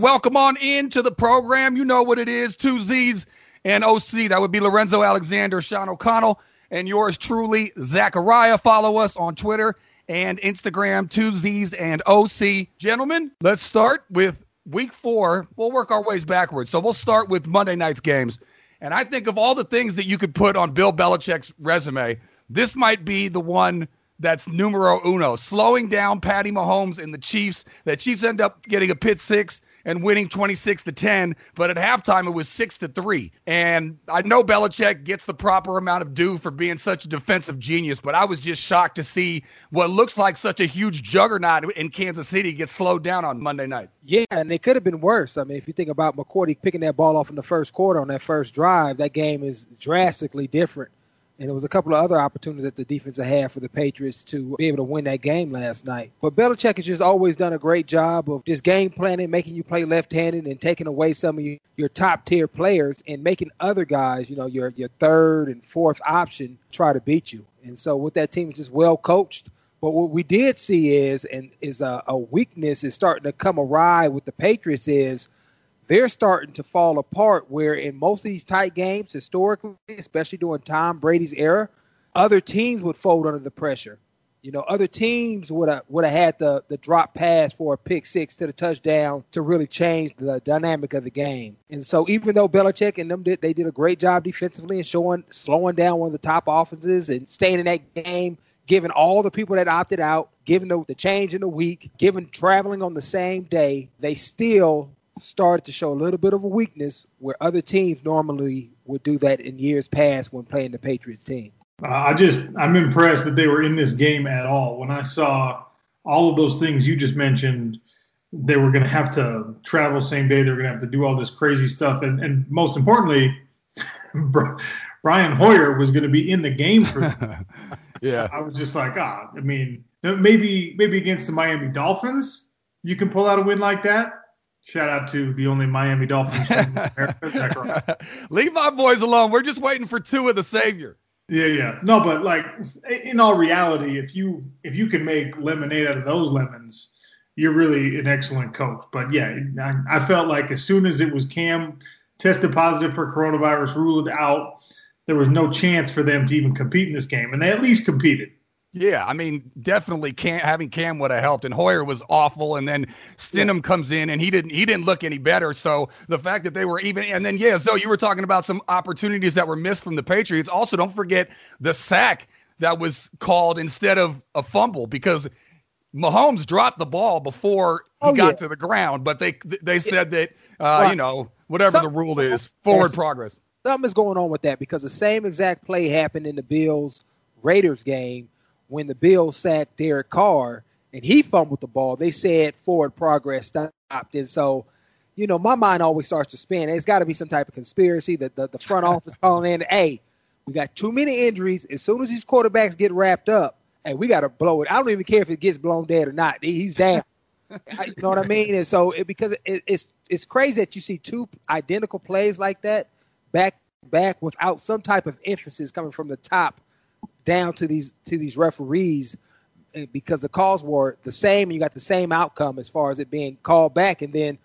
Welcome on into the program. You know what it is. Two Z's and OC. That would be Lorenzo Alexander, Sean O'Connell, and yours truly, Zachariah. Follow us on Twitter and Instagram, two Z's and OC. Gentlemen, let's start with week four. We'll work our ways backwards. So we'll start with Monday night's games. And I think of all the things that you could put on Bill Belichick's resume, this might be the one that's numero uno. Slowing down Patty Mahomes and the Chiefs. The Chiefs end up getting a pit six and winning 26 to 10, but at halftime it was 6 to 3. And I know Belichick gets the proper amount of due for being such a defensive genius, but I was just shocked to see what looks like such a huge juggernaut in Kansas City get slowed down on Monday night. Yeah, and it could have been worse. I mean, if you think about McCourty picking that ball off in the first quarter on that first drive, that game is drastically different and there was a couple of other opportunities that the defense had for the Patriots to be able to win that game last night. But Belichick has just always done a great job of just game planning, making you play left-handed, and taking away some of your, your top-tier players and making other guys, you know, your your third and fourth option, try to beat you. And so with that team, it's just well coached. But what we did see is, and is a, a weakness is starting to come awry with the Patriots is they're starting to fall apart. Where in most of these tight games, historically, especially during Tom Brady's era, other teams would fold under the pressure. You know, other teams would have would have had the the drop pass for a pick six to the touchdown to really change the dynamic of the game. And so, even though Belichick and them did they did a great job defensively and showing slowing down one of the top offenses and staying in that game, given all the people that opted out, given the, the change in the week, given traveling on the same day, they still started to show a little bit of a weakness where other teams normally would do that in years past when playing the Patriots team. Uh, I just I'm impressed that they were in this game at all. When I saw all of those things you just mentioned, they were going to have to travel same day. They were going to have to do all this crazy stuff, and and most importantly, Brian Hoyer was going to be in the game for. yeah, I was just like, ah, I mean, maybe maybe against the Miami Dolphins, you can pull out a win like that. Shout out to the only Miami Dolphins. Leave my boys alone. We're just waiting for two of the savior. Yeah, yeah. No, but like in all reality, if you if you can make lemonade out of those lemons, you're really an excellent coach. But yeah, I, I felt like as soon as it was Cam tested positive for coronavirus, ruled out, there was no chance for them to even compete in this game, and they at least competed. Yeah, I mean, definitely Cam, having Cam would have helped. And Hoyer was awful, and then Stidham yeah. comes in, and he didn't he didn't look any better. So the fact that they were even, and then yeah, so you were talking about some opportunities that were missed from the Patriots. Also, don't forget the sack that was called instead of a fumble because Mahomes dropped the ball before he oh, got yeah. to the ground, but they they said that uh, well, you know whatever the rule is, forward progress. Something is going on with that because the same exact play happened in the Bills Raiders game when the Bills sacked Derek Carr and he fumbled the ball, they said forward progress stopped. And so, you know, my mind always starts to spin. It's got to be some type of conspiracy that the, the front office calling in, hey, we got too many injuries. As soon as these quarterbacks get wrapped up, hey, we got to blow it. I don't even care if it gets blown dead or not. He's down. you know what I mean? And so, it, because it, it's it's crazy that you see two identical plays like that back back without some type of emphasis coming from the top down to these to these referees eh, because the calls were the same and you got the same outcome as far as it being called back and then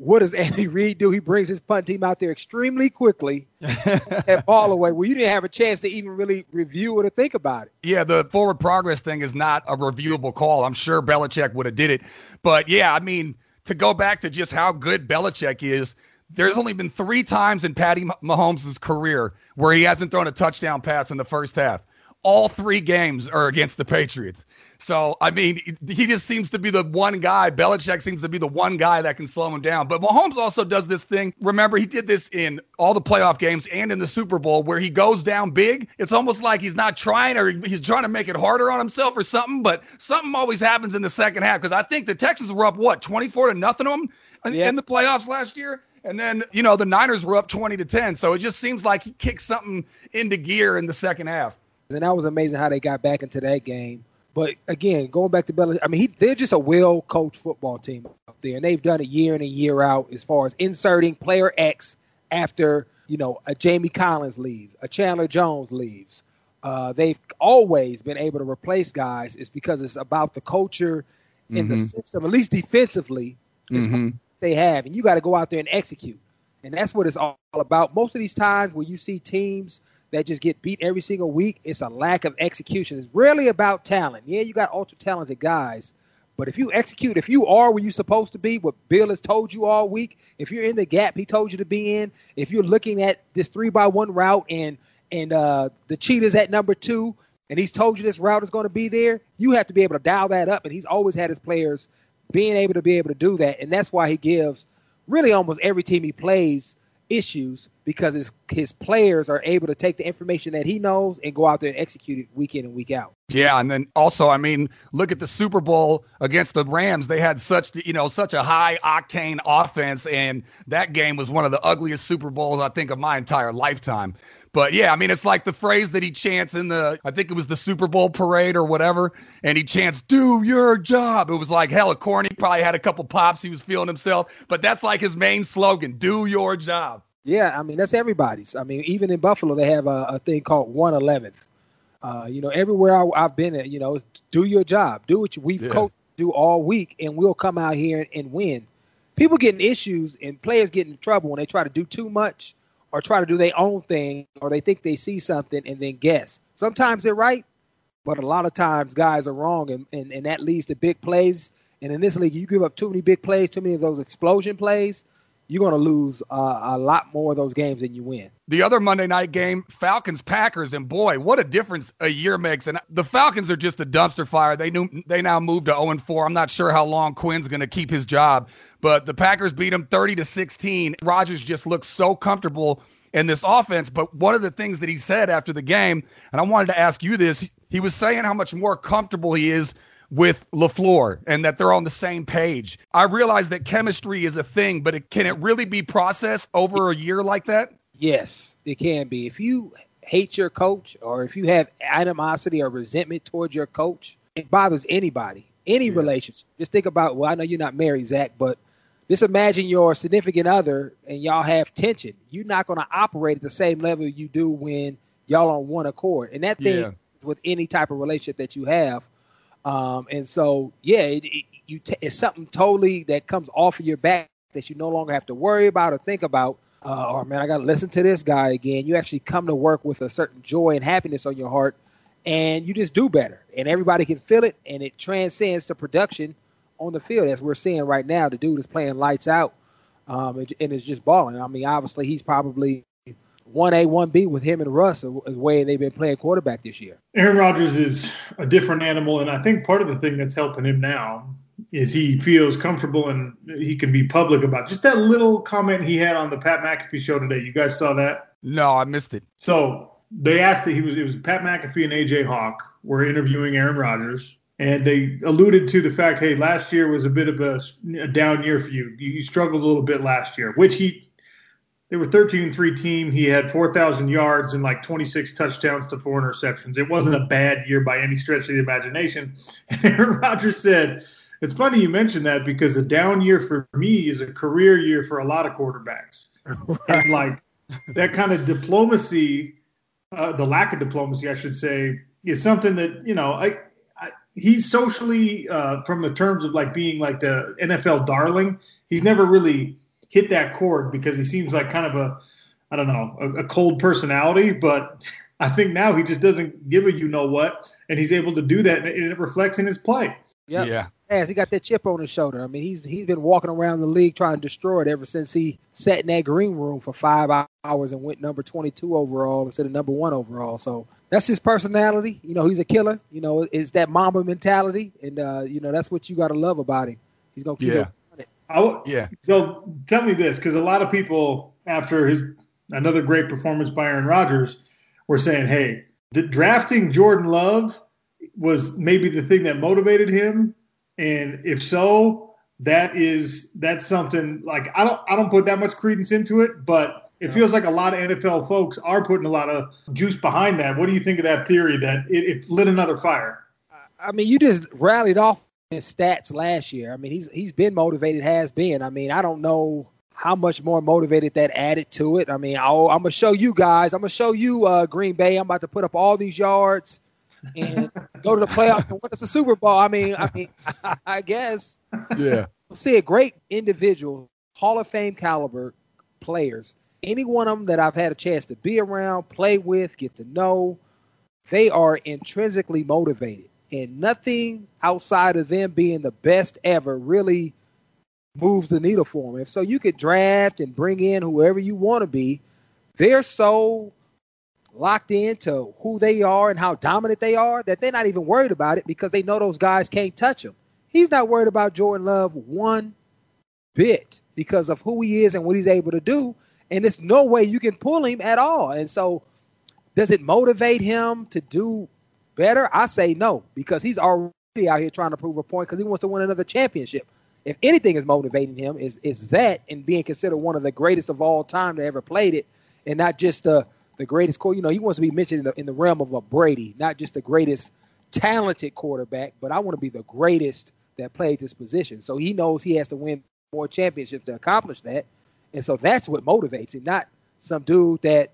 what does Andy Reid do? He brings his punt team out there extremely quickly and ball away. Well, you didn't have a chance to even really review it or think about it. Yeah, the forward progress thing is not a reviewable call. I'm sure Belichick would have did it. But yeah, I mean, to go back to just how good Belichick is, there's only been three times in Patty Mahomes' career where he hasn't thrown a touchdown pass in the first half all three games are against the Patriots. So, I mean, he just seems to be the one guy. Belichick seems to be the one guy that can slow him down. But Mahomes also does this thing. Remember, he did this in all the playoff games and in the Super Bowl where he goes down big. It's almost like he's not trying or he's trying to make it harder on himself or something. But something always happens in the second half because I think the Texans were up, what, 24 to nothing on them in the playoffs last year? And then, you know, the Niners were up 20 to 10. So it just seems like he kicked something into gear in the second half and that was amazing how they got back into that game. But again, going back to Belichick, I mean, he, they're just a well-coached football team up there, and they've done it year in and year out as far as inserting player X after you know a Jamie Collins leaves, a Chandler Jones leaves. Uh, they've always been able to replace guys. It's because it's about the culture in mm-hmm. the system, at least defensively. Mm-hmm. they have, and you got to go out there and execute. And that's what it's all about. Most of these times where you see teams that just get beat every single week, it's a lack of execution. It's really about talent. Yeah, you got ultra talented guys, but if you execute, if you are where you're supposed to be, what Bill has told you all week, if you're in the gap he told you to be in, if you're looking at this three by one route and and uh, the cheetahs at number two, and he's told you this route is going to be there, you have to be able to dial that up. And he's always had his players being able to be able to do that, and that's why he gives really almost every team he plays issues because his his players are able to take the information that he knows and go out there and execute it week in and week out. Yeah, and then also, I mean, look at the Super Bowl against the Rams. They had such you know such a high octane offense, and that game was one of the ugliest Super Bowls I think of my entire lifetime. But yeah, I mean, it's like the phrase that he chants in the, I think it was the Super Bowl parade or whatever, and he chants, do your job. It was like hella corny. Probably had a couple pops. He was feeling himself, but that's like his main slogan, do your job. Yeah, I mean, that's everybody's. I mean, even in Buffalo, they have a, a thing called 111th. Uh, you know, everywhere I, have been at, you know, do your job. Do what you, we've yeah. coached do all week, and we'll come out here and, and win. People getting issues and players getting in trouble when they try to do too much or try to do their own thing or they think they see something and then guess. Sometimes they're right, but a lot of times guys are wrong and, and, and that leads to big plays. And in this league, you give up too many big plays, too many of those explosion plays, you're going to lose uh, a lot more of those games than you win. The other Monday night game, Falcons Packers, and boy, what a difference a year makes. And the Falcons are just a dumpster fire. They knew they now moved to 0 4. I'm not sure how long Quinn's going to keep his job, but the Packers beat him 30 to 16. Rodgers just looks so comfortable in this offense. But one of the things that he said after the game, and I wanted to ask you this, he was saying how much more comfortable he is with LaFleur and that they're on the same page. I realize that chemistry is a thing, but it, can it really be processed over a year like that? Yes, it can be. If you hate your coach or if you have animosity or resentment towards your coach, it bothers anybody, any yeah. relationship. Just think about, well, I know you're not married, Zach, but just imagine your significant other and y'all have tension. You're not going to operate at the same level you do when y'all on one accord. And that thing yeah. with any type of relationship that you have. Um, and so, yeah, it, it, you t- it's something totally that comes off of your back that you no longer have to worry about or think about. Uh, or man, I got to listen to this guy again. You actually come to work with a certain joy and happiness on your heart, and you just do better. And everybody can feel it, and it transcends to production on the field as we're seeing right now. The dude is playing lights out, um, and, and is just balling. I mean, obviously he's probably one A, one B with him and Russ is way they've been playing quarterback this year. Aaron Rodgers is a different animal, and I think part of the thing that's helping him now is he feels comfortable and he can be public about just that little comment he had on the Pat McAfee show today. You guys saw that? No, I missed it. So they asked that he was it was Pat McAfee and AJ Hawk were interviewing Aaron Rodgers, and they alluded to the fact, hey, last year was a bit of a, a down year for you. you. You struggled a little bit last year, which he they were 13 and 3 team. He had 4,000 yards and like 26 touchdowns to four interceptions. It wasn't a bad year by any stretch of the imagination. And Aaron Rodgers said, It's funny you mentioned that because a down year for me is a career year for a lot of quarterbacks. Right. Like that kind of diplomacy, uh, the lack of diplomacy, I should say, is something that, you know, I, he's socially uh, from the terms of like being like the NFL darling. He's never really hit that chord because he seems like kind of a I don't know a, a cold personality. But I think now he just doesn't give a you know what, and he's able to do that, and it, reflects in his play. Yep. Yeah. Yes, he got that chip on his shoulder. I mean, he's he's been walking around the league trying to destroy it ever since he sat in that green room for five hours and went number twenty two overall instead of number one overall. So that's his personality. You know, he's a killer. You know, it's that Mamba mentality, and uh, you know that's what you got to love about him. He's gonna keep yeah. It. I, yeah. So tell me this, because a lot of people after his another great performance by Aaron Rodgers were saying, "Hey, the, drafting Jordan Love was maybe the thing that motivated him and if so, that is that's something like I don't I don't put that much credence into it, but it feels like a lot of NFL folks are putting a lot of juice behind that. What do you think of that theory that it, it lit another fire? I mean, you just rallied off his stats last year. I mean, he's he's been motivated, has been. I mean, I don't know how much more motivated that added to it. I mean, i am gonna show you guys. I'm gonna show you uh, Green Bay. I'm about to put up all these yards and go to the playoffs and win us a Super Bowl. I mean, I mean, I guess. Yeah. see a great individual, Hall of Fame caliber players. Any one of them that I've had a chance to be around, play with, get to know, they are intrinsically motivated. And nothing outside of them being the best ever really moves the needle for them. If so, you could draft and bring in whoever you want to be. They're so locked into who they are and how dominant they are that they're not even worried about it because they know those guys can't touch them. He's not worried about Jordan Love one bit because of who he is and what he's able to do. And there's no way you can pull him at all. And so, does it motivate him to do better? I say no because he's already out here trying to prove a point because he wants to win another championship. If anything is motivating him, is is that and being considered one of the greatest of all time to ever played it, and not just the the greatest core. You know, he wants to be mentioned in the, in the realm of a Brady, not just the greatest talented quarterback, but I want to be the greatest that played this position. So he knows he has to win more championships to accomplish that. And so that's what motivates him, not some dude that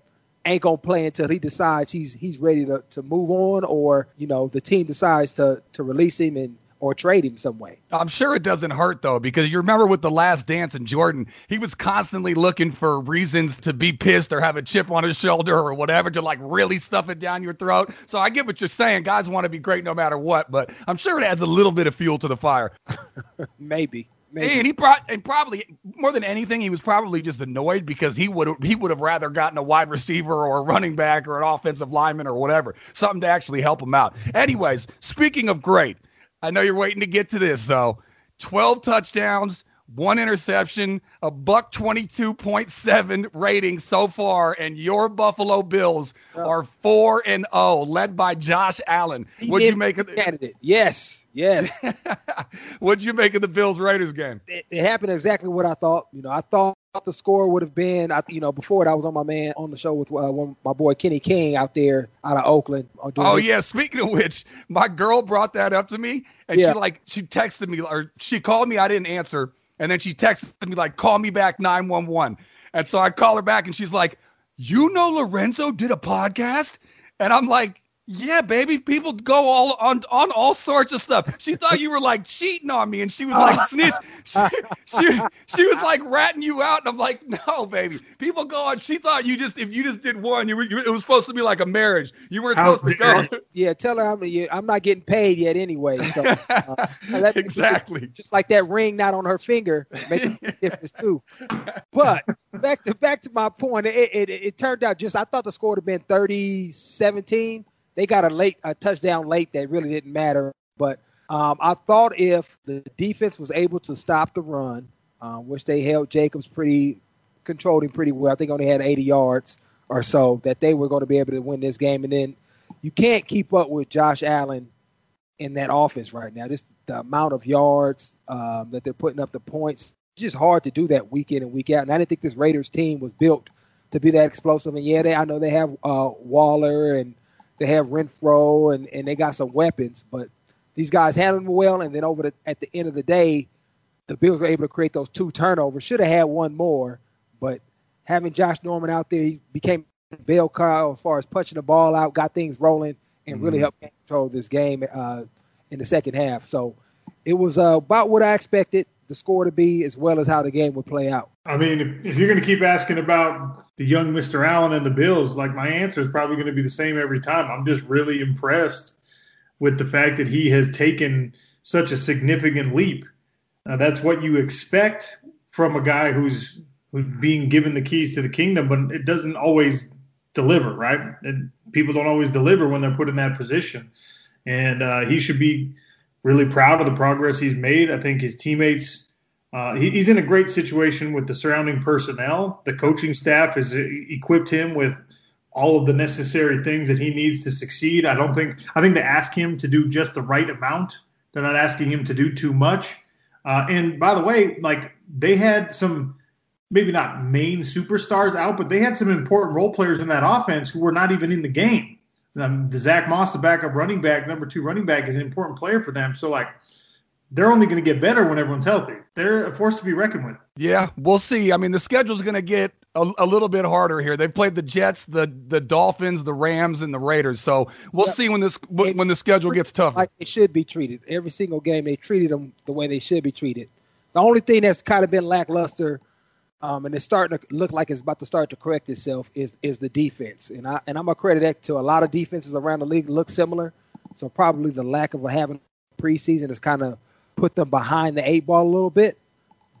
ain't gonna play until he decides he's he's ready to, to move on or, you know, the team decides to to release him and or trade him some way. I'm sure it doesn't hurt though, because you remember with the last dance in Jordan, he was constantly looking for reasons to be pissed or have a chip on his shoulder or whatever to like really stuff it down your throat. So I get what you're saying. Guys want to be great no matter what, but I'm sure it adds a little bit of fuel to the fire. Maybe. Maybe. And he brought, and probably more than anything, he was probably just annoyed because he would he would have rather gotten a wide receiver or a running back or an offensive lineman or whatever, something to actually help him out. Anyways, speaking of great, I know you're waiting to get to this, though. 12 touchdowns, one interception, a buck 22.7 rating so far, and your Buffalo Bills are 4 and 0, led by Josh Allen. What'd you make of the candidate? Yes, yes. What'd you make of the Bills Raiders game? It, it, happened exactly what I thought. You know, I thought the score would have been, I, you know, before it, I was on my man on the show with uh, one, my boy Kenny King out there out of Oakland. Oh his- yeah, speaking of which, my girl brought that up to me, and yeah. she like she texted me or she called me. I didn't answer, and then she texted me like, "Call me back 911." And so I call her back, and she's like, "You know, Lorenzo did a podcast," and I'm like, yeah, baby. People go all on on all sorts of stuff. She thought you were like cheating on me, and she was like snitch. She, she, she was like ratting you out, and I'm like, no, baby. People go on. She thought you just if you just did one, you were you, it was supposed to be like a marriage. You weren't supposed to go. Yeah, tell her I'm I'm not getting paid yet anyway. So uh, exactly, just like that ring not on her finger, making a difference too. But back to back to my point, it, it, it turned out just I thought the score would have been 30-17 they got a late a touchdown late that really didn't matter. But um, I thought if the defense was able to stop the run, um, which they held Jacobs pretty controlled him pretty well. I think only had 80 yards or so that they were going to be able to win this game. And then you can't keep up with Josh Allen in that offense right now. Just the amount of yards um, that they're putting up, the points. It's just hard to do that week in and week out. And I didn't think this Raiders team was built to be that explosive. And yeah, they I know they have uh, Waller and they have Renfrow and, and they got some weapons, but these guys handled them well. And then over the, at the end of the day, the Bills were able to create those two turnovers. Should have had one more, but having Josh Norman out there, he became bell cow as far as punching the ball out, got things rolling, and mm-hmm. really helped control this game uh, in the second half. So it was uh, about what I expected the score to be, as well as how the game would play out. I mean, if, if you're going to keep asking about the young Mr. Allen and the Bills, like my answer is probably going to be the same every time. I'm just really impressed with the fact that he has taken such a significant leap. That's what you expect from a guy who's who's being given the keys to the kingdom, but it doesn't always deliver, right? And people don't always deliver when they're put in that position. And uh, he should be really proud of the progress he's made. I think his teammates uh, he, he's in a great situation with the surrounding personnel. The coaching staff has equipped him with all of the necessary things that he needs to succeed. I don't think I think they ask him to do just the right amount. They're not asking him to do too much. Uh, and by the way, like they had some maybe not main superstars out, but they had some important role players in that offense who were not even in the game. Um, the Zach Moss, the backup running back, number two running back, is an important player for them. So like they're only going to get better when everyone's healthy. They're a force to be reckoned with. Yeah, we'll see. I mean, the schedule's going to get a, a, little bit harder here. They've played the Jets, the the Dolphins, the Rams, and the Raiders. So we'll see when this when the schedule gets tougher. Like they should be treated. Every single game, they treated them the way they should be treated. The only thing that's kind of been lackluster, um, and it's starting to look like it's about to start to correct itself, is is the defense. And I and I'm gonna credit that to a lot of defenses around the league look similar. So probably the lack of having preseason has kind of put them behind the eight ball a little bit.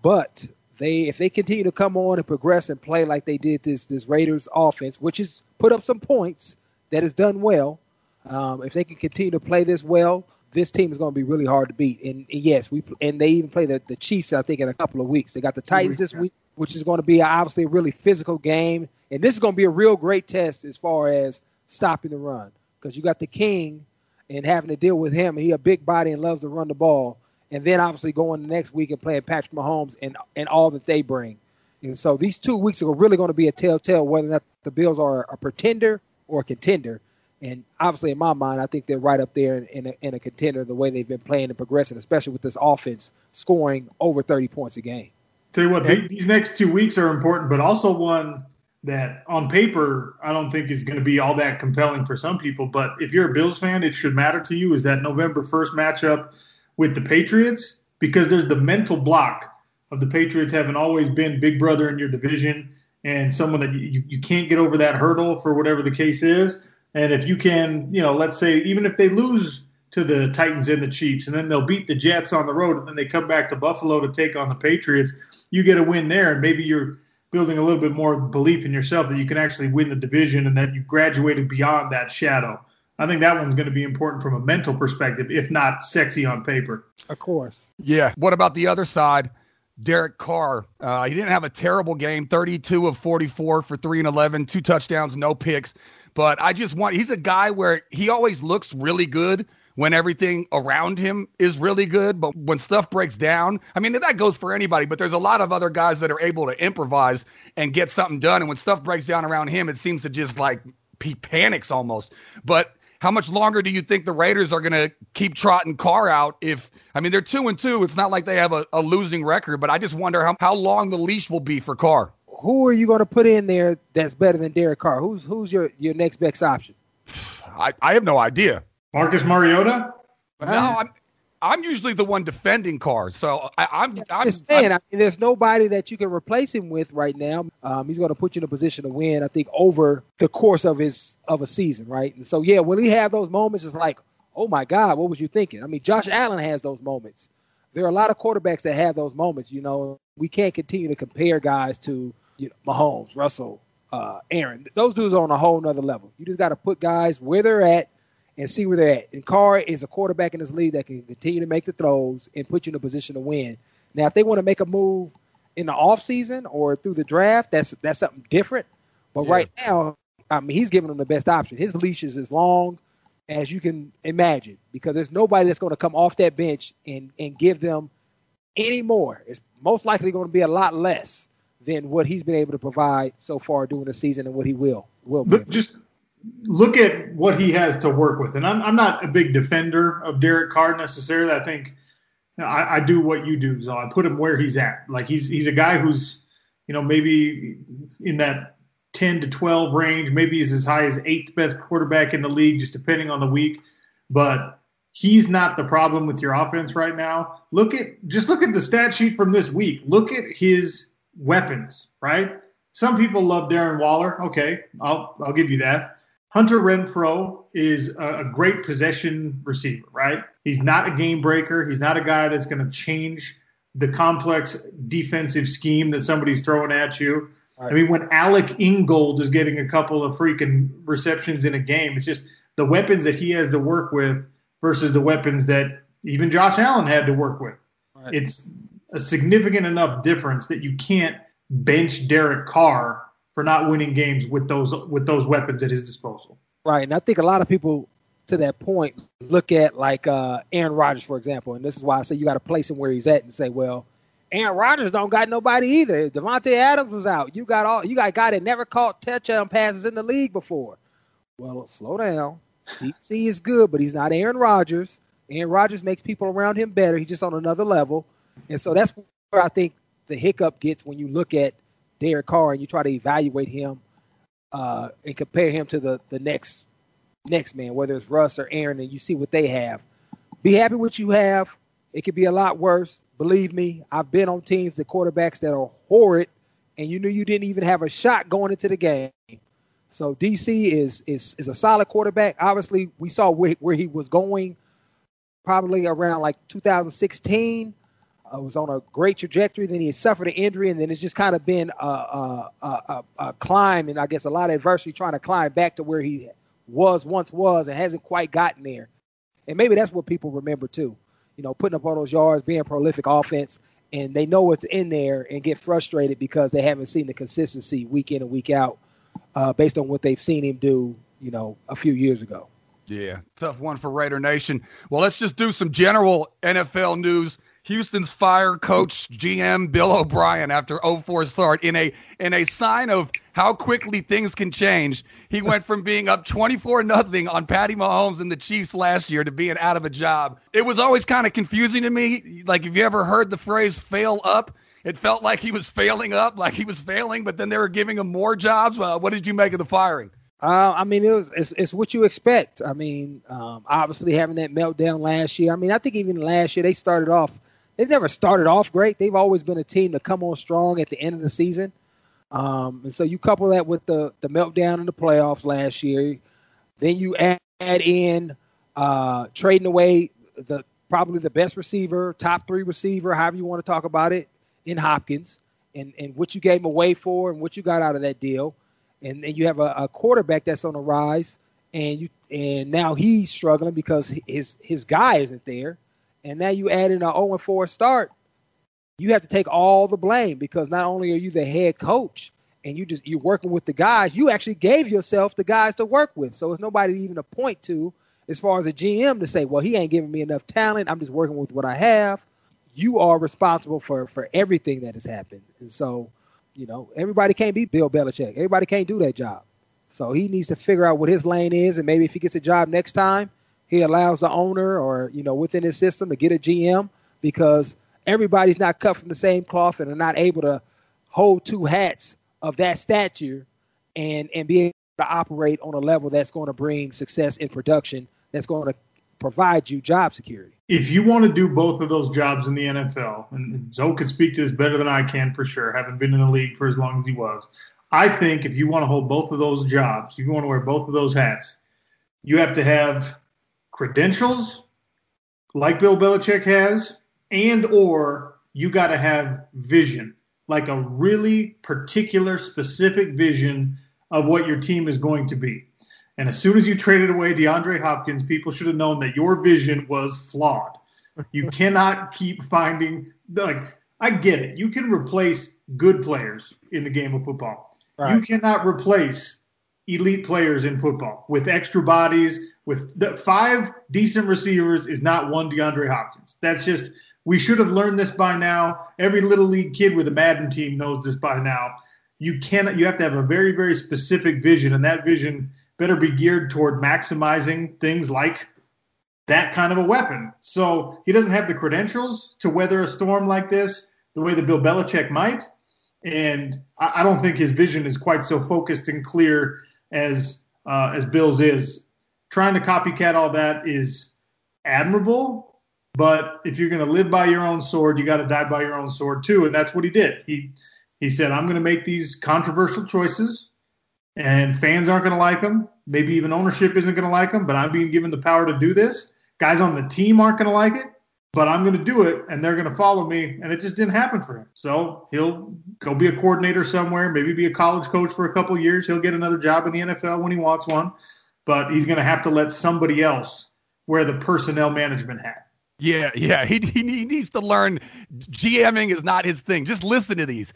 But they if they continue to come on and progress and play like they did this this Raiders offense, which has put up some points, that has done well. Um, if they can continue to play this well, this team is going to be really hard to beat. And, and, yes, we and they even play the, the Chiefs. I think in a couple of weeks they got the Titans this week, which is going to be obviously a really physical game. And this is going to be a real great test as far as stopping the run because you got the King and having to deal with him. He a big body and loves to run the ball. And then obviously going the next week and playing Patrick Mahomes and and all that they bring. And so these two weeks are really going to be a telltale whether or not the Bills are a pretender or a contender. And obviously, in my mind, I think they're right up there in, in, a, in a contender the way they've been playing and progressing, especially with this offense scoring over 30 points a game. Tell you what, they, these next two weeks are important, but also one that on paper I don't think is going to be all that compelling for some people. But if you're a Bills fan, it should matter to you is that November 1st matchup with the Patriots because there's the mental block of the Patriots having always been big brother in your division and someone that you, you can't get over that hurdle for whatever the case is. And if you can, you know, let's say even if they lose to the Titans and the Chiefs, and then they'll beat the Jets on the road, and then they come back to Buffalo to take on the Patriots, you get a win there, and maybe you're building a little bit more belief in yourself that you can actually win the division and that you graduated beyond that shadow. I think that one's going to be important from a mental perspective, if not sexy on paper. Of course. Yeah. What about the other side? Derek Carr. Uh, he didn't have a terrible game 32 of 44 for 3 and 11, two touchdowns, no picks. But I just want, he's a guy where he always looks really good when everything around him is really good. But when stuff breaks down, I mean, that goes for anybody, but there's a lot of other guys that are able to improvise and get something done. And when stuff breaks down around him, it seems to just like he panics almost. But how much longer do you think the Raiders are going to keep trotting Carr out? If I mean they're two and two, it's not like they have a, a losing record, but I just wonder how, how long the leash will be for Carr. Who are you going to put in there that's better than Derek Carr? Who's who's your your next best option? I, I have no idea. Marcus Mariota. No, I'm I'm usually the one defending Carr, so I, am I'm, I'm just saying. I'm, I mean, there's nobody that you can replace him with right now. Um, he's going to put you in a position to win. I think over the course of his of a season, right? And so, yeah, when he have those moments, it's like, oh my God, what was you thinking? I mean, Josh Allen has those moments. There are a lot of quarterbacks that have those moments. You know, we can't continue to compare guys to you know Mahomes, Russell, uh, Aaron. Those dudes are on a whole nother level. You just got to put guys where they're at and see where they're at. And Carr is a quarterback in this league that can continue to make the throws and put you in a position to win. Now, if they want to make a move in the offseason or through the draft, that's that's something different. But yeah. right now, I mean, he's giving them the best option. His leash is as long as you can imagine because there's nobody that's going to come off that bench and and give them any more. It's most likely going to be a lot less than what he's been able to provide so far during the season and what he will will. But just look at what he has to work with. And I'm, I'm not a big defender of Derek Carr necessarily. I think you know, I, I, do what you do. So I put him where he's at. Like he's he's a guy who's you know maybe in that 10 to 12 range. Maybe he's as high as eighth best quarterback in the league, just depending on the week. But he's not the problem with your offense right now. Look at just look at the stat sheet from this week. Look at his weapons. Right. Some people love Darren Waller. Okay, I'll I'll give you that. Hunter Renfrow is a, a great possession receiver, right? He's not a game breaker. He's not a guy that's going to change the complex defensive scheme that somebody's throwing at you. Right. I mean, when Alec Ingold is getting a couple of freaking receptions in a game, it's just the weapons that he has to work with versus the weapons that even Josh Allen had to work with. Right. It's a significant enough difference that you can't bench Derek Carr for not winning games with those with those weapons at his disposal. Right, and I think a lot of people to that point look at like uh, Aaron Rodgers, for example, and this is why I say you got to place him where he's at and say, well, Aaron Rodgers don't got nobody either. Davante Adams was out. You got all you got a guy that never caught touchdown passes in the league before. Well, slow down. DC is good, but he's not Aaron Rodgers. Aaron Rodgers makes people around him better. He's just on another level, and so that's where I think the hiccup gets when you look at Derek Carr and you try to evaluate him uh, and compare him to the the next next man, whether it's Russ or Aaron, and you see what they have. Be happy with what you have. It could be a lot worse. Believe me, I've been on teams, the quarterbacks that are horrid, and you knew you didn't even have a shot going into the game. So DC is is is a solid quarterback. Obviously, we saw where, where he was going, probably around like 2016. Uh, was on a great trajectory. Then he suffered an injury, and then it's just kind of been a, a, a, a, climb, and I guess a lot of adversity trying to climb back to where he was once was, and hasn't quite gotten there. And maybe that's what people remember too. You know, putting up all those yards, being prolific offense, and they know what's in there and get frustrated because they haven't seen the consistency week in and week out uh, based on what they've seen him do, you know, a few years ago. Yeah, tough one for Raider Nation. Well, let's just do some general NFL news. Houston's fire coach GM Bill O'Brien after 04 start in a in a sign of how quickly things can change. He went from being up 24 nothing on Patty Mahomes and the Chiefs last year to being out of a job. It was always kind of confusing to me. Like if you ever heard the phrase fail up, it felt like he was failing up, like he was failing, but then they were giving him more jobs. Uh, what did you make of the firing? Uh, I mean, it was it's, it's what you expect. I mean, um, obviously having that meltdown last year. I mean, I think even last year they started off they've never started off great. They've always been a team to come on strong at the end of the season. Um, and so you couple that with the the meltdown in the playoffs last year, then you add, add in uh, trading away the probably the best receiver, top three receiver, however you want to talk about it, in Hopkins, and and what you gave him away for, and what you got out of that deal, and then you have a, a quarterback that's on the rise, and you and now he's struggling because his his guy isn't there and now you add in an 0 4 start, you have to take all the blame because not only are you the head coach and you just you're working with the guys, you actually gave yourself the guys to work with. So it's nobody even to point to as far as a GM to say, well, he ain't giving me enough talent. I'm just working with what I have. You are responsible for for everything that has happened. And so, you know, everybody can't be Bill Belichick. Everybody can't do that job. So he needs to figure out what his lane is, and maybe if he gets a job next time, he allows the owner or you know within his system to get a GM because everybody's not cut from the same cloth and are not able to hold two hats of that stature and and be able to operate on a level that's going to bring success in production that's going to provide you job security. If you want to do both of those jobs in the NFL, and Zo could speak to this better than I can for sure, having been in the league for as long as he was. I think if you want to hold both of those jobs, you want to wear both of those hats, you have to have credentials like Bill Belichick has, and or you got to have vision, like a really particular, specific vision of what your team is going to be. And as soon as you traded away DeAndre Hopkins, people should have known that your vision was flawed. You cannot keep finding like I get it. You can replace good players in the game of football. Right. You cannot replace elite players in football with extra bodies, with the five decent receivers is not one DeAndre Hopkins. That's just we should have learned this by now. Every little league kid with a Madden team knows this by now. You cannot you have to have a very very specific vision and that vision better be geared toward maximizing things like that kind of a weapon. So he doesn't have the credentials to weather a storm like this the way that Bill Belichick might. And I, don't think his vision is quite so focused and clear as uh, as Bill's is trying to copycat all that is admirable. But if you're going to live by your own sword, you got to die by your own sword too, and that's what he did. He he said, "I'm going to make these controversial choices, and fans aren't going to like them. Maybe even ownership isn't going to like them, but I'm being given the power to do this. Guys on the team aren't going to like it, but I'm going to do it, and they're going to follow me. And it just didn't happen for him. So he'll go be a coordinator somewhere, maybe be a college coach for a couple years. He'll get another job in the NFL when he wants one but he's going to have to let somebody else wear the personnel management hat. Yeah, yeah. He, he, he needs to learn GMing is not his thing. Just listen to these.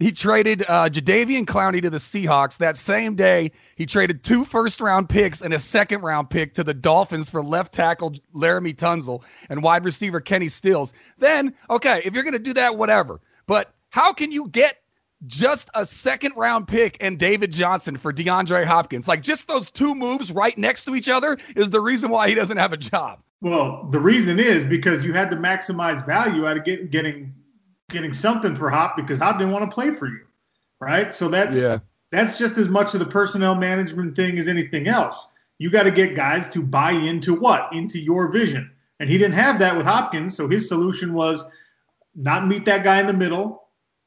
He traded uh, Jadeveon Clowney to the Seahawks. That same day, he traded two first round picks and a second round pick to the Dolphins for left tackle Laremy Tunsil and wide receiver Kenny Stills. Then, okay, if you're going to do that, whatever. But how can you get just a second round pick and David Johnson for DeAndre Hopkins. Like just those two moves right next to each other is the reason why he doesn't have a job. Well, the reason is because you had to maximize value out of get, getting getting something for Hop because Hop didn't want to play for you, right? So that's yeah. that's just as much of the personnel management thing as anything else. You got to get guys to buy into what? Into your vision. And he didn't have that with Hopkins. So his solution was not meet that guy in the middle,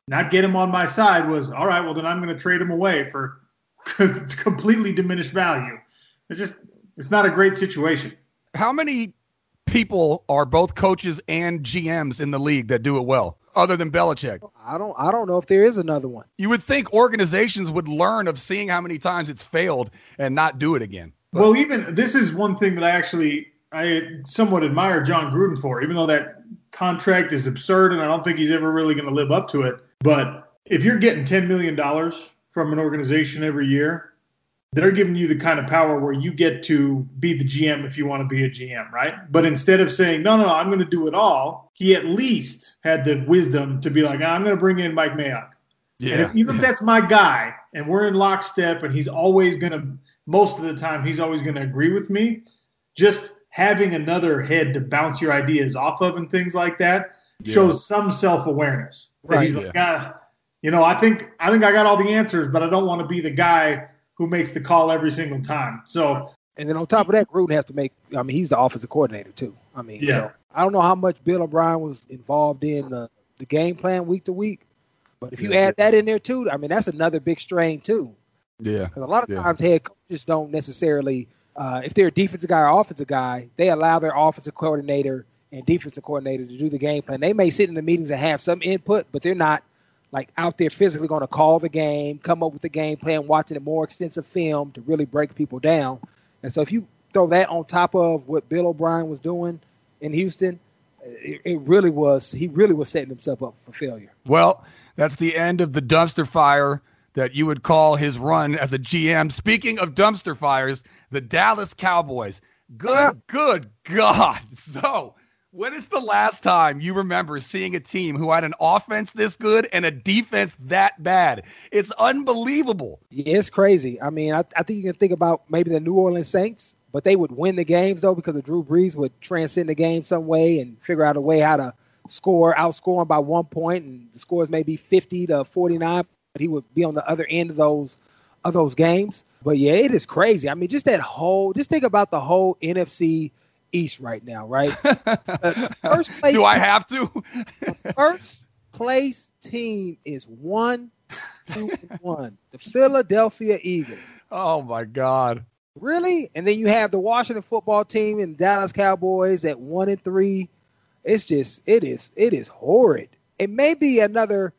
not get him on my side. Was all right. Well, then I'm going to trade him away for completely diminished value. It's just it's not a great situation. How many people are both coaches and GMs in the league that do it well, other than Belichick? I don't I don't know if there is another one. You would think organizations would learn of seeing how many times it's failed and not do it again. But, well, even this is one thing that I actually I somewhat admire Jon Gruden for, even though that contract is absurd and I don't think he's ever really going to live up to it. But if you're getting $10 million from an organization every year, they're giving you the kind of power where you get to be the GM if you want to be a GM, right? But instead of saying, no, no, no, I'm going to do it all, he at least had the wisdom to be like, ah, I'm going to bring in Mike Mayock. Yeah. And if, even if that's my guy and we're in lockstep and he's always going to, most of the time, he's always going to agree with me, just having another head to bounce your ideas off of and things like that yeah. shows some self awareness. Right. He's like, ah, you know, I think I think I got all the answers, but I don't want to be the guy who makes the call every single time. So and then on top of that, Gruden has to make. I mean, he's the offensive coordinator too. I mean, yeah. So I don't know how much Bill O'Brien was involved in the, the game plan week to week, but if you yeah. add that in there too, I mean, that's another big strain too. Yeah. Because a lot of yeah. times head coaches don't necessarily, uh, if they're a defensive guy or offensive guy, they allow their offensive coordinator and defensive coordinator to do the game plan. They may sit in the meetings and have some input, but they're not like out there physically going to call the game, come up with the game plan, watching a more extensive film to really break people down. And so if you throw that on top of what Bill O'Brien was doing in Houston, it, it really was he really was setting himself up for failure. Well, that's the end of the dumpster fire that you would call his run as a GM. Speaking of dumpster fires, the Dallas Cowboys. Good, good God. So when is the last time you remember seeing a team who had an offense this good and a defense that bad? It's unbelievable. It's crazy. I mean, I, I think you can think about maybe the New Orleans Saints, but they would win the games though because of Drew Brees would transcend the game some way and figure out a way how to score, outscore by one point, and the scores may be fifty to forty nine, but he would be on the other end of those of those games. But yeah, it is crazy. I mean, just that whole, just think about the whole NFC East right now, right? first place. Do I have to? first place team is one, two, one. The Philadelphia Eagles. Oh my God! Really? And then you have the Washington Football Team and Dallas Cowboys at one and three. It's just, it is, it is horrid. It may be another.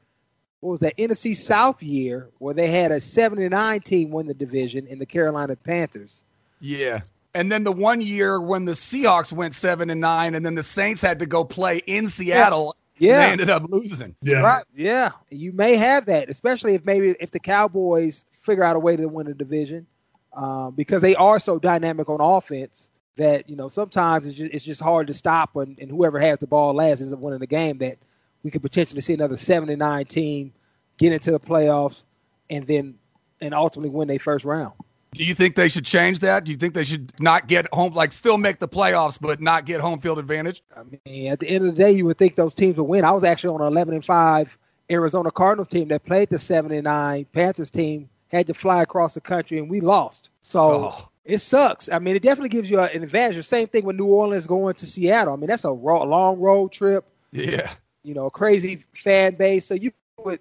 What was that NFC South year where they had a 79 team win the division in the Carolina Panthers? Yeah. And then the one year when the Seahawks went seven and nine, and then the Saints had to go play in Seattle. Yeah. They ended up losing. Yeah. Right. Yeah. You may have that, especially if maybe if the Cowboys figure out a way to win the division, um, because they are so dynamic on offense that you know sometimes it's just, it's just hard to stop when and whoever has the ball last isn't winning the game. That we could potentially see another seven and nine team get into the playoffs and then and ultimately win their first round. Do you think they should change that? Do you think they should not get home, like still make the playoffs, but not get home field advantage? I mean, at the end of the day, you would think those teams would win. I was actually on an 11 and 5 Arizona Cardinals team that played the 7 and 9 Panthers team, had to fly across the country, and we lost. So oh. it sucks. I mean, it definitely gives you an advantage. The same thing with New Orleans going to Seattle. I mean, that's a long road trip. Yeah. You know, crazy fan base. So you would,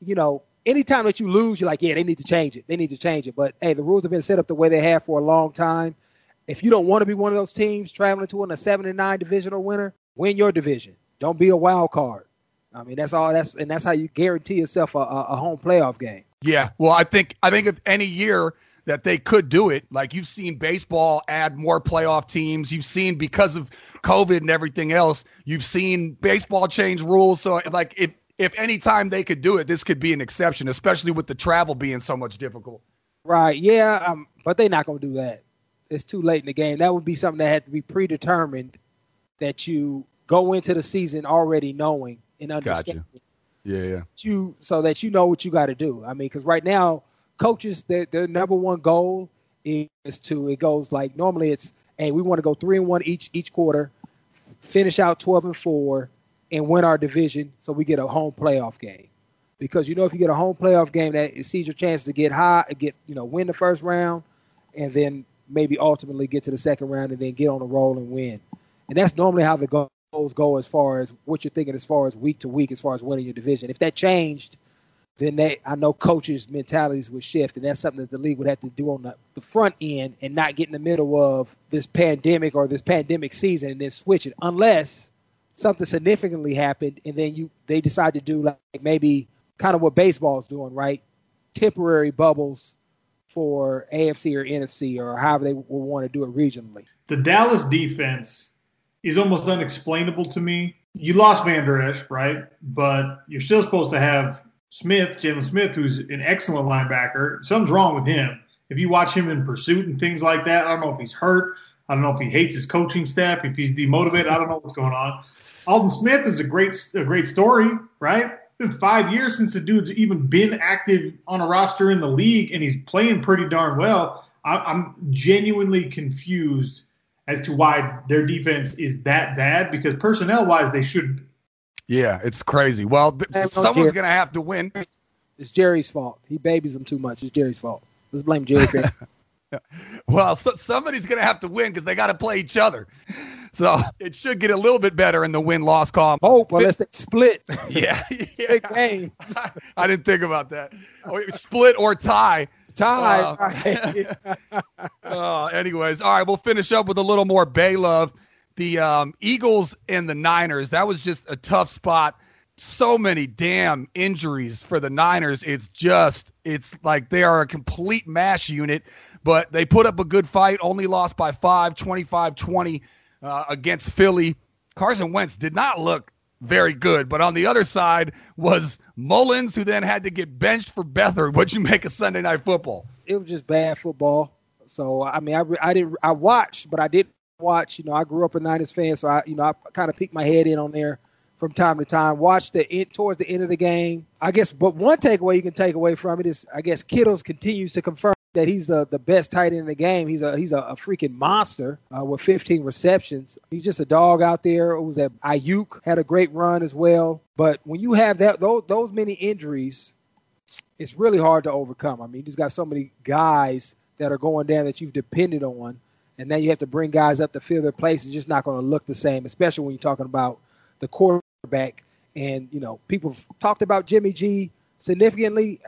you know, anytime that you lose, you're like, yeah, they need to change it. They need to change it. But hey, the rules have been set up the way they have for a long time. If you don't want to be one of those teams traveling to win a seven and nine divisional winner, win your division. Don't be a wild card. I mean, that's all. That's and that's how you guarantee yourself a, a home playoff game. Yeah. Well, I think I think if any year that they could do it, like you've seen baseball add more playoff teams. You've seen because of COVID and everything else, you've seen baseball change rules. So like if if any time they could do it, this could be an exception, especially with the travel being so much difficult. Right. Yeah. Um, but they're not going to do that. It's too late in the game. That would be something that had to be predetermined that you go into the season already knowing and understanding. Gotcha. Yeah, yeah. You so that you know what you got to do. I mean, because right now, coaches, their their number one goal is to it goes like normally it's hey we want to go three and one each each quarter, finish out twelve and four, and win our division so we get a home playoff game. Because you know if you get a home playoff game that sees your chance to get high, get you know win the first round, and then maybe ultimately get to the second round and then get on a roll and win. and that's normally how the goals go as far as what you're thinking as far as week to week, as far as winning your division. If that changed, then they I know coaches' mentalities would shift, and that's something that the league would have to do on the, the front end and not get in the middle of this pandemic or this pandemic season and then switch it unless something significantly happened and then you they decide to do like maybe kind of what baseball is doing, right? Temporary bubbles for AFC or NFC or however they will want to do it regionally. The Dallas defense is almost unexplainable to me. You lost Vander Esch, right? But you're still supposed to have Smith, Jaylon Smith, who's an excellent linebacker. Something's wrong with him. If you watch him in pursuit and things like that, I don't know if he's hurt. I don't know if he hates his coaching staff, if he's demotivated. I don't know what's going on. Aldon Smith is a great, a great story, right? It's been five years since the dude's even been active on a roster in the league, and he's playing pretty darn well. I, am genuinely confused as to why their defense is that bad because personnel wise, they should yeah, it's crazy. Well, th- someone's going to have to win. It's Jerry's fault. He babies them too much. It's Jerry's fault. Let's blame Jerry. well, so, somebody's going to have to win because they got to play each other. So it should get a little bit better in the win loss column. Hope unless they split. Yeah, yeah. Big I didn't think about that. Oh, split or tie. Tie. Uh, uh, anyways, all right, we'll finish up with a little more Bay love the um, Eagles and the Niners, that was just a tough spot. So many damn injuries for the Niners. It's just, it's like they are a complete mash unit, but they put up a good fight, only lost by five, 25 20 uh, against Philly. Carson Wentz did not look very good, but on the other side was Mullens, who then had to get benched for Beathard. What'd you make of Sunday Night Football? It was just bad football. So I mean, I, I didn't I watched, but I didn't watch. You know, I grew up a Niners fan, so I, you know, I kind of peeked my head in on there from time to time. Watch the end, towards the end of the game. I guess, but one takeaway you can take away from it is, I guess, Kittle's continues to confirm that he's the, the best tight end in the game. He's a he's a, a freaking monster uh, with 15 receptions. He's just a dog out there. It was that Aiyuk had a great run as well. But when you have that those those many injuries, it's really hard to overcome. I mean, he's got so many guys that are going down that you've depended on and then you have to bring guys up to fill their place. It's just not going to look the same, especially when you're talking about the quarterback. And you know, people talked about Jimmy G significantly.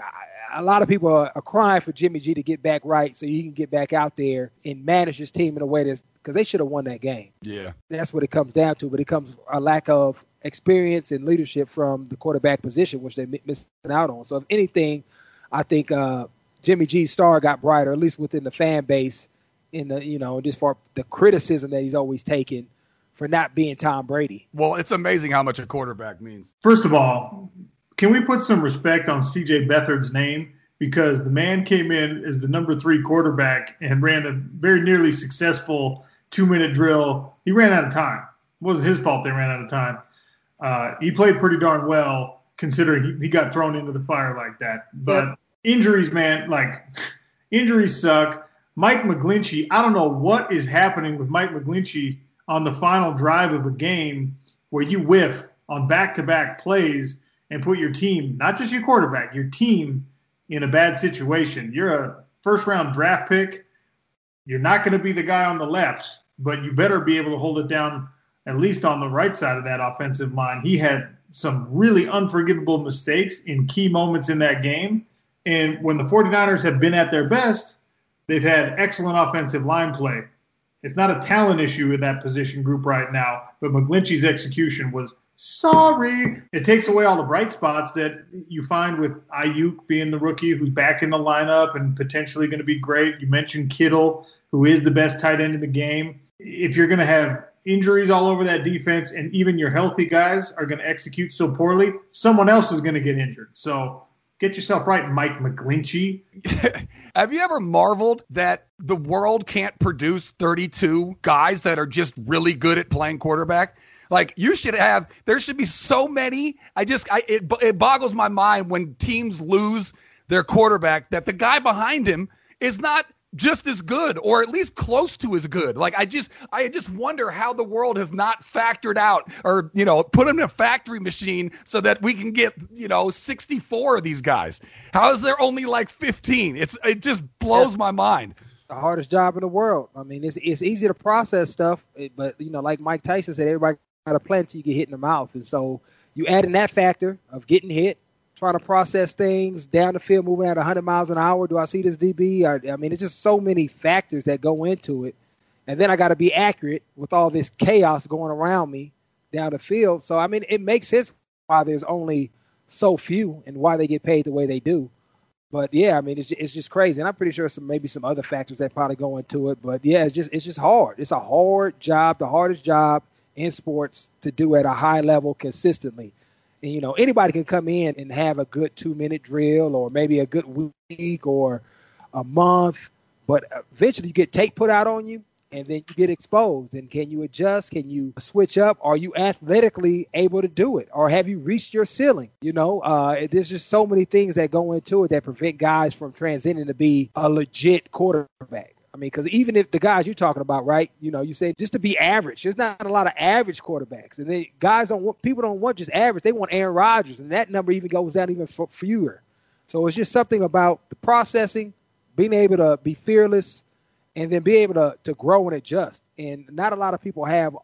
A lot of people are, are, crying for Jimmy G to get back right, so he can get back out there and manage his team in a way that's because they should have won that game. Yeah, that's what it comes down to. But it comes a lack of experience and leadership from the quarterback position, which they're missing out on. So, if anything, I think uh, Jimmy G's star got brighter, at least within the fan base in the you know just for the criticism that he's always taken for not being Tom Brady. Well, it's amazing how much a quarterback means. First of all, can we put some respect on CJ Beathard's name? Because the man came in as the number three quarterback and ran a very nearly successful two minute drill. He ran out of time. It wasn't his fault they ran out of time. Uh, he played pretty darn well considering he, he, got thrown into the fire like that. But injuries, man, like injuries suck. Mike McGlinchey, I don't know what is happening with Mike McGlinchey on the final drive of a game where you whiff on back to back plays and put your team, not just your quarterback, your team in a bad situation. You're a first round draft pick. You're not going to be the guy on the left, but you better be able to hold it down at least on the right side of that offensive line. He had some really unforgivable mistakes in key moments in that game. And when the 49ers have been at their best, They've had excellent offensive line play. It's not a talent issue in that position group right now, but McGlinchey's execution was sorry. It takes away all the bright spots that you find with Aiyuk being the rookie who's back in the lineup and potentially going to be great. You mentioned Kittle, who is the best tight end in the game. If you're going to have injuries all over that defense and even your healthy guys are going to execute so poorly, someone else is going to get injured. So Get yourself right, Mike McGlinchey. Have you ever marveled that the world can't produce 32 guys that are just really good at playing quarterback? Like you should have, there should be so many. I just, I it, it boggles my mind when teams lose their quarterback that the guy behind him is not just as good or at least close to as good. Like I just I just wonder how the world has not factored out or you know put them in a factory machine so that we can get you know 64 of these guys. How is there only like 15? It's it just blows my mind. the hardest job in the world. I mean, it's it's easy to process stuff, but you know, like Mike Tyson said, everybody got a plan until you get hit in the mouth, and so you add in that factor of getting hit, trying to process things down the field, moving at 100 miles an hour. Do I see this DB? I, I mean, it's just so many factors that go into it, and then I got to be accurate with all this chaos going around me down the field. So I mean, it makes sense why there's only so few and why they get paid the way they do. But yeah, I mean, it's it's just crazy, and I'm pretty sure some maybe some other factors that probably go into it. But yeah, it's just it's just hard. It's a hard job, the hardest job in sports to do at a high level consistently. And you know, anybody can come in and have a good two minute drill, or maybe a good week, or a month. But eventually, you get tape put out on you, and then you get exposed. And can you adjust? Can you switch up? Are you athletically able to do it? Or have you reached your ceiling? You know, uh, there's just so many things that go into it that prevent guys from transitioning to be a legit quarterback. I mean, because even if the guys you're talking about, right? You know, you say just to be average. There's not a lot of average quarterbacks, and they guys don't want people don't want just average. They want Aaron Rodgers, and that number even goes down even fewer. So it's just something about the processing, being able to be fearless, and then be able to to grow and adjust. And not a lot of people have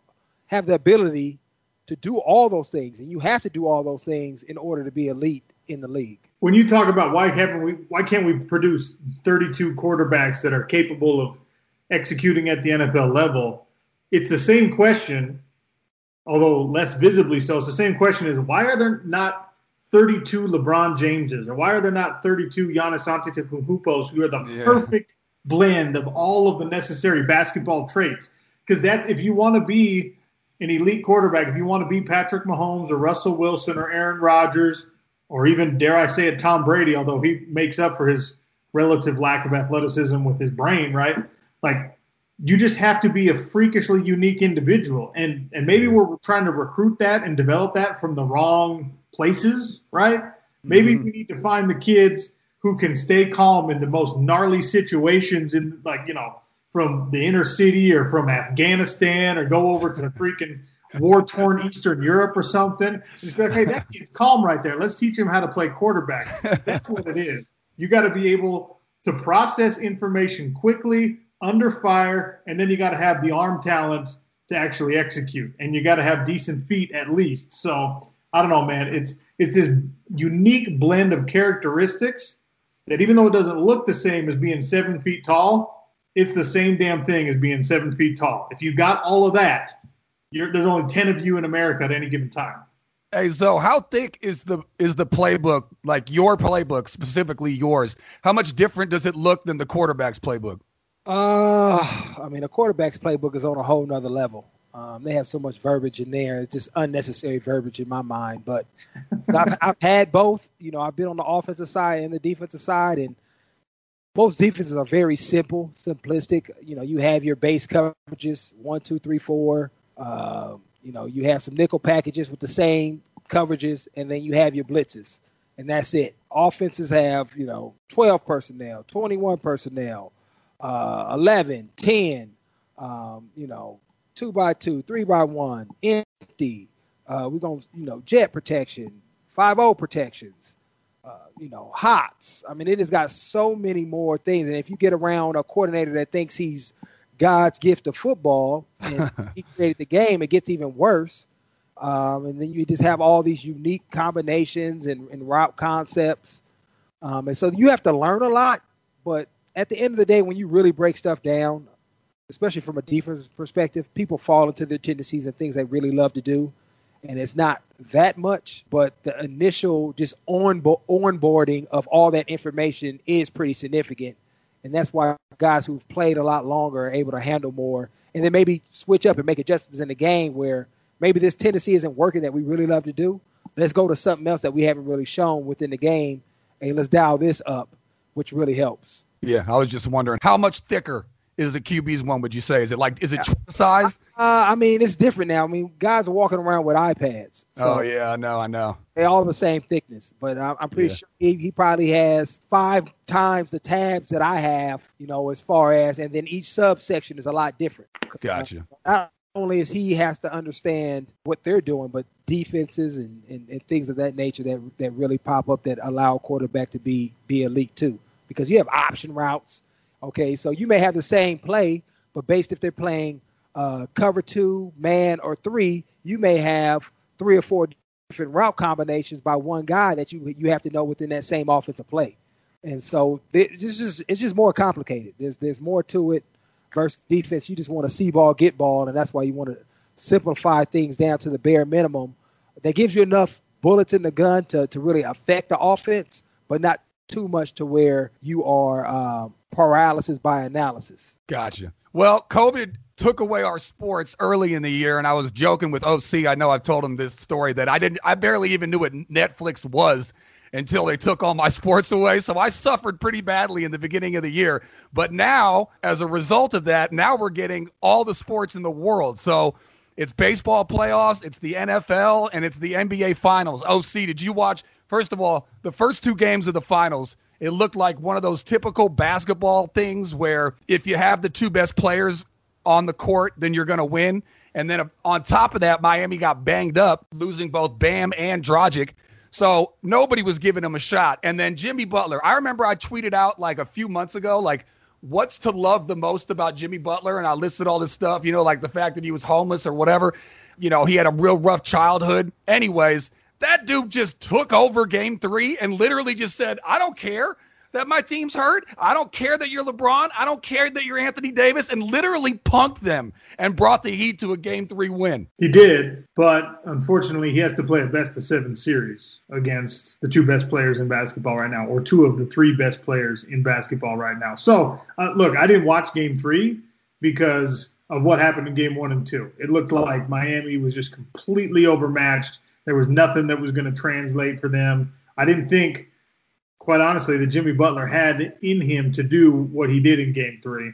have the ability to do all those things, and you have to do all those things in order to be elite in the league. When you talk about why haven't we why can't we produce 32 quarterbacks that are capable of executing at the NFL level, it's the same question, although less visibly so. It's the same question is why are there not 32 LeBron Jameses or why are there not 32 Giannis Antetokounmpos who are the yeah. perfect blend of all of the necessary basketball traits. Because that's if you want to be an elite quarterback, if you want to be Patrick Mahomes or Russell Wilson or Aaron Rodgers or even dare I say it, Tom Brady, although he makes up for his relative lack of athleticism with his brain, right? Like you just have to be a freakishly unique individual. And and maybe we're trying to recruit that and develop that from the wrong places, right? Maybe mm-hmm. we need to find the kids who can stay calm in the most gnarly situations in like you know from the inner city or from Afghanistan or go over to the freaking war torn Eastern Europe or something. It's like, hey, that kid's calm right there. Let's teach him how to play quarterback. That's what it is. You got to be able to process information quickly under fire, and then you got to have the arm talent to actually execute, and you got to have decent feet at least. So I don't know, man. It's it's this unique blend of characteristics that even though it doesn't look the same as being seven feet tall, it's the same damn thing as being seven feet tall. If you got all of that, there's only ten of you in America at any given time. Hey, so how thick is the is the playbook? Like your playbook, specifically yours. How much different does it look than the quarterback's playbook? Uh, I mean, a quarterback's playbook is on a whole nother level. Um, they have so much verbiage in there; it's just unnecessary verbiage in my mind. But I've, I've, had both. You know, I've been on the offensive side and the defensive side, and most defenses are very simple, simplistic. You know, you have your base coverages one, two, three, four. Uh, you know, you have some nickel packages with the same coverages, and then you have your blitzes, and that's it. Offenses have you know 12 personnel, 21 personnel, uh, 11, 10. Um, you know, two by two, three by one, empty. Uh, we're gonna, you know, jet protection, five O protections, uh, you know, hots. I mean, it has got so many more things. And if you get around a coordinator that thinks he's God's gift of football and he created the game, it gets even worse. Um, and then you just have all these unique combinations and, and route concepts. Um, and so you have to learn a lot. But at the end of the day, when you really break stuff down, especially from a defense perspective, people fall into their tendencies and things they really love to do. And it's not that much, but the initial just on onboarding of all that information is pretty significant. And that's why guys who've played a lot longer are able to handle more and then maybe switch up and make adjustments in the game where maybe this tendency isn't working that we really love to do. Let's go to something else that we haven't really shown within the game and let's dial this up, which really helps. Yeah, I was just wondering how much thicker is the QB's one? Would you say is it like is it size? Uh, I mean, it's different now. I mean, guys are walking around with iPads. So oh yeah, I know, I know. They all the same thickness, but I'm, I'm pretty yeah. sure he, he probably has five times the tabs that I have. You know, as far as and then each subsection is a lot different. Gotcha. Not only is he has to understand what they're doing, but defenses and, and, and things of that nature that that really pop up that allow a quarterback to be be elite too. Because you have option routes Okay, so you may have the same play, but based if they're playing uh, cover two, man, or three, you may have three or four different route combinations by one guy that you you have to know within that same offensive play. And so it's just it's just more complicated. There's there's more to it versus defense. You just want to see ball, get ball, and that's why you want to simplify things down to the bare minimum. That gives you enough bullets in the gun to to really affect the offense, but not too much to where you are um, paralysis by analysis. Gotcha. Well, COVID took away our sports early in the year, and I was joking with OC. I know I've told him this story that I didn't, I barely even knew what Netflix was until they took all my sports away. So I suffered pretty badly in the beginning of the year. But now, as a result of that, now we're getting all the sports in the world. So it's baseball playoffs, it's the NFL, and it's the NBA finals. OC, did you watch? First of all, the first two games of the finals, it looked like one of those typical basketball things where if you have the two best players on the court, then you're going to win. And then on top of that, Miami got banged up, losing both Bam and Dragic. So nobody was giving him a shot. And then Jimmy Butler, I remember I tweeted out like a few months ago, like, what's to love the most about Jimmy Butler? And I listed all this stuff, you know, like the fact that he was homeless or whatever. You know, he had a real rough childhood. Anyways, that dude just took over game three and literally just said, I don't care that my team's hurt. I don't care that you're LeBron. I don't care that you're Anthony Davis, and literally punked them and brought the Heat to a game three win. He did, but unfortunately, he has to play a best of seven series against the two best players in basketball right now, or two of the three best players in basketball right now. So, uh, look, I didn't watch game three because of what happened in game one and two. It looked like Miami was just completely overmatched there was nothing that was going to translate for them. I didn't think, quite honestly, that Jimmy Butler had in him to do what he did in Game Three.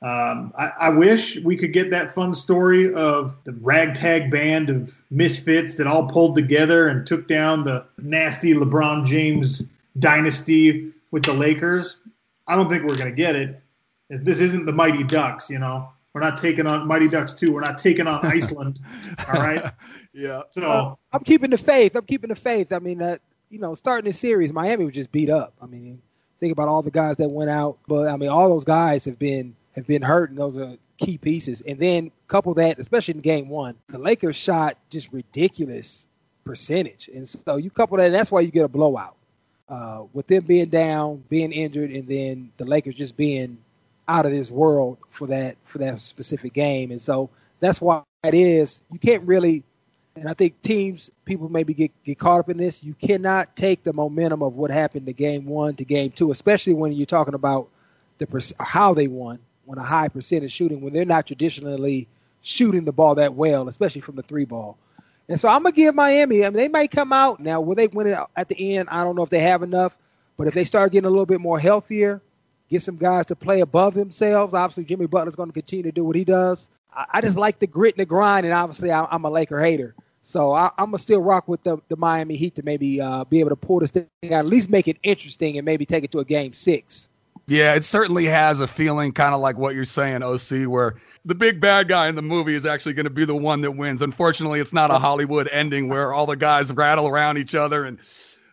Um, I, I, wish we could get that fun story of the ragtag band of misfits that all pulled together and took down the nasty LeBron James dynasty with the Lakers. I don't think we're going to get it. This isn't the Mighty Ducks, you know. We're not taking on Mighty Ducks 2. We're not taking on Iceland. all right. Yeah. So uh, I'm keeping the faith. I'm keeping the faith. I mean, that you know, starting this series, Miami was just beat up. I mean, think about all the guys that went out, but I mean, all those guys have been have been hurt, and those are key pieces. And then couple that, especially in Game One, the Lakers shot just ridiculous percentage, and so you couple that, and that's why you get a blowout. Uh, with them being down, being injured, and then the Lakers just being out of this world for that for that specific game, and so that's why it is. You can't really and I think teams, people maybe get, get caught up in this. You cannot take the momentum of what happened to game one to game two, especially when you're talking about the how they won when a high percentage shooting when they're not traditionally shooting the ball that well, especially from the three ball. And so I'm gonna give Miami. I mean, they might come out now. Will they win it at the end? I don't know if they have enough, but if they start getting a little bit more healthier, get some guys to play above themselves. Obviously, Jimmy Butler's going to continue to do what he does. I, just like the grit and the grind, and obviously I, am a Laker hater. So I, am gonna still rock with the, the Miami Heat to maybe uh, be able to pull this thing out, at least make it interesting, and maybe take it to a game six. Yeah, it certainly has a feeling kind of like what you're saying, OC, where the big bad guy in the movie is actually going to be the one that wins. Unfortunately, it's not a Hollywood ending where all the guys rattle around each other, and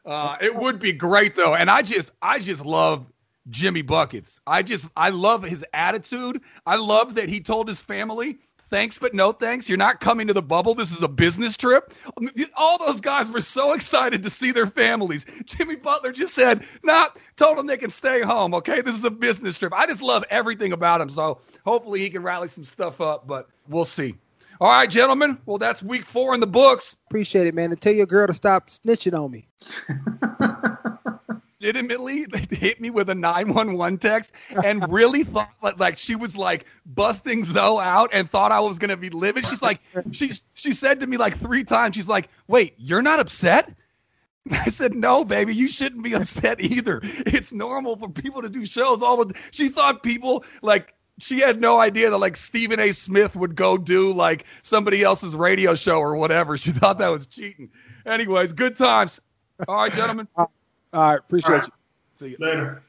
uh, it would be great though. And I just, I just love Jimmy buckets. I just, I love his attitude. I love that he told his family thanks, but no thanks. You're not coming to the bubble. This is a business trip. Um, all those guys were so excited to see their families. Jimmy Butler just said, nah, told them they can stay home. Okay. This is a business trip. I just love everything about him. So hopefully he can rally some stuff up, but we'll see. All right, gentlemen. Well, that's week four in the books. Appreciate it, man. And tell your girl to stop snitching on me. legitimately they hit me with a 911 text and really thought like she was like busting Zo out and thought I was gonna be livid. She's like, she she said to me like three times, she's like, "Wait, you're not upset?" I said, "No, baby, you shouldn't be upset either. It's normal for people to do shows all the." She thought people like she had no idea that like Stephen A. Smith would go do like somebody else's radio show or whatever. She thought that was cheating. Anyways, good times. All right, gentlemen. Uh, All right. Appreciate All right. you. See you later.